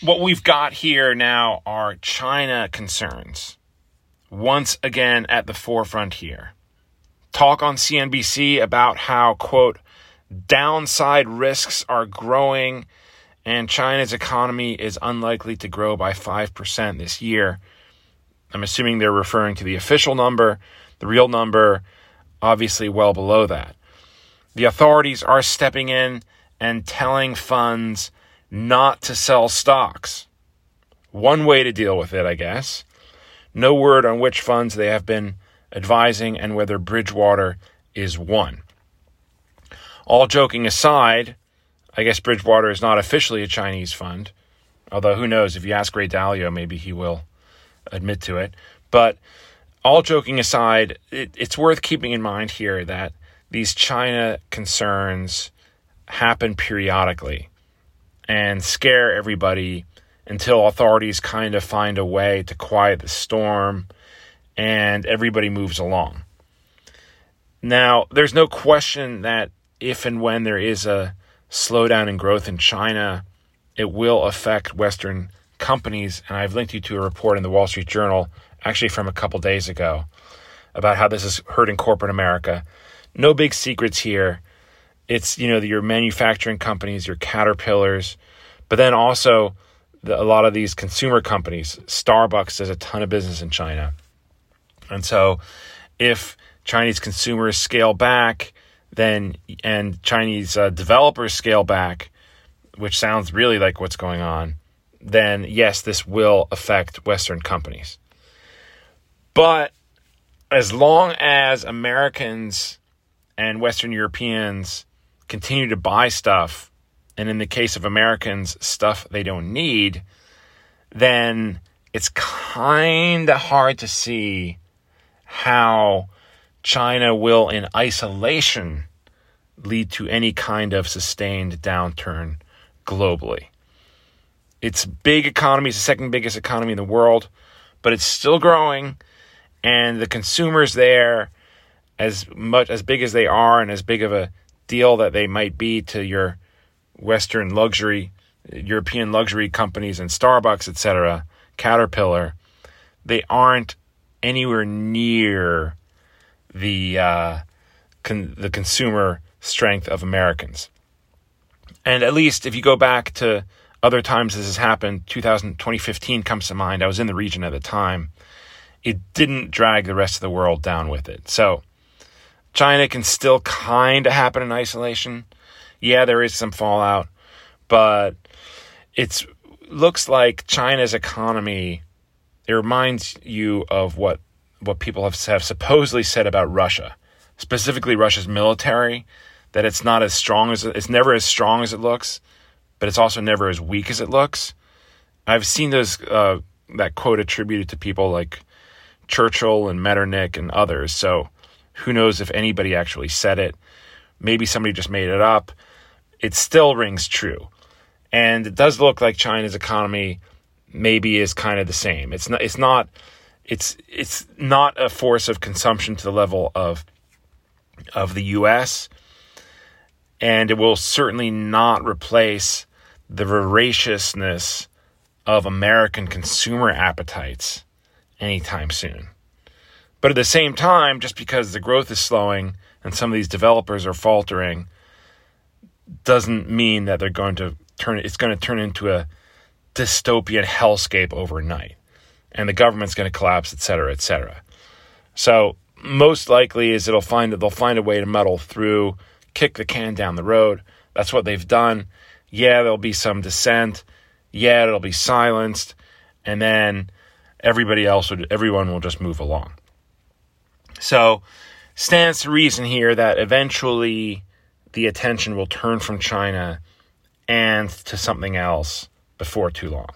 what we've got here now are China concerns. Once again at the forefront here. Talk on CNBC about how, quote, downside risks are growing and China's economy is unlikely to grow by 5% this year. I'm assuming they're referring to the official number, the real number, obviously well below that. The authorities are stepping in and telling funds not to sell stocks. One way to deal with it, I guess. No word on which funds they have been advising and whether Bridgewater is one. All joking aside, I guess Bridgewater is not officially a Chinese fund, although who knows, if you ask Ray Dalio, maybe he will admit to it. But all joking aside, it, it's worth keeping in mind here that these China concerns happen periodically and scare everybody until authorities kind of find a way to quiet the storm and everybody moves along. Now, there's no question that if and when there is a slowdown in growth in China, it will affect Western companies. And I've linked you to a report in the Wall Street Journal, actually from a couple days ago, about how this is hurting corporate America. No big secrets here. It's, you know, your manufacturing companies, your caterpillars, but then also the, a lot of these consumer companies. Starbucks does a ton of business in China. And so if Chinese consumers scale back, then and Chinese uh, developers scale back, which sounds really like what's going on, then yes, this will affect Western companies. But as long as Americans and Western Europeans continue to buy stuff, and in the case of Americans, stuff they don't need, then it's kind of hard to see how China will, in isolation, lead to any kind of sustained downturn globally. It's big economy, it's the second biggest economy in the world, but it's still growing, and the consumers there, as much as big as they are, and as big of a deal that they might be to your Western luxury, European luxury companies and Starbucks, etc., Caterpillar, they aren't anywhere near the uh, con- the consumer strength of Americans. And at least if you go back to other times this has happened, 2000, 2015 comes to mind. I was in the region at the time. It didn't drag the rest of the world down with it. So China can still kind of happen in isolation. Yeah, there is some fallout, but it's looks like China's economy it reminds you of what what people have, have supposedly said about Russia, specifically Russia's military, that it's not as strong as it's never as strong as it looks, but it's also never as weak as it looks. I've seen those uh, that quote attributed to people like Churchill and Metternich and others. So who knows if anybody actually said it? Maybe somebody just made it up. It still rings true, and it does look like China's economy maybe is kind of the same. It's not it's not it's it's not a force of consumption to the level of of the US and it will certainly not replace the voraciousness of American consumer appetites anytime soon. But at the same time, just because the growth is slowing and some of these developers are faltering doesn't mean that they're going to turn it's going to turn into a dystopian hellscape overnight and the government's going to collapse, et cetera, et cetera. So most likely is it'll find that they'll find a way to muddle through, kick the can down the road. That's what they've done. Yeah, there'll be some dissent. Yeah, it'll be silenced, and then everybody else would, everyone will just move along. So stands to reason here that eventually the attention will turn from China and to something else before too long.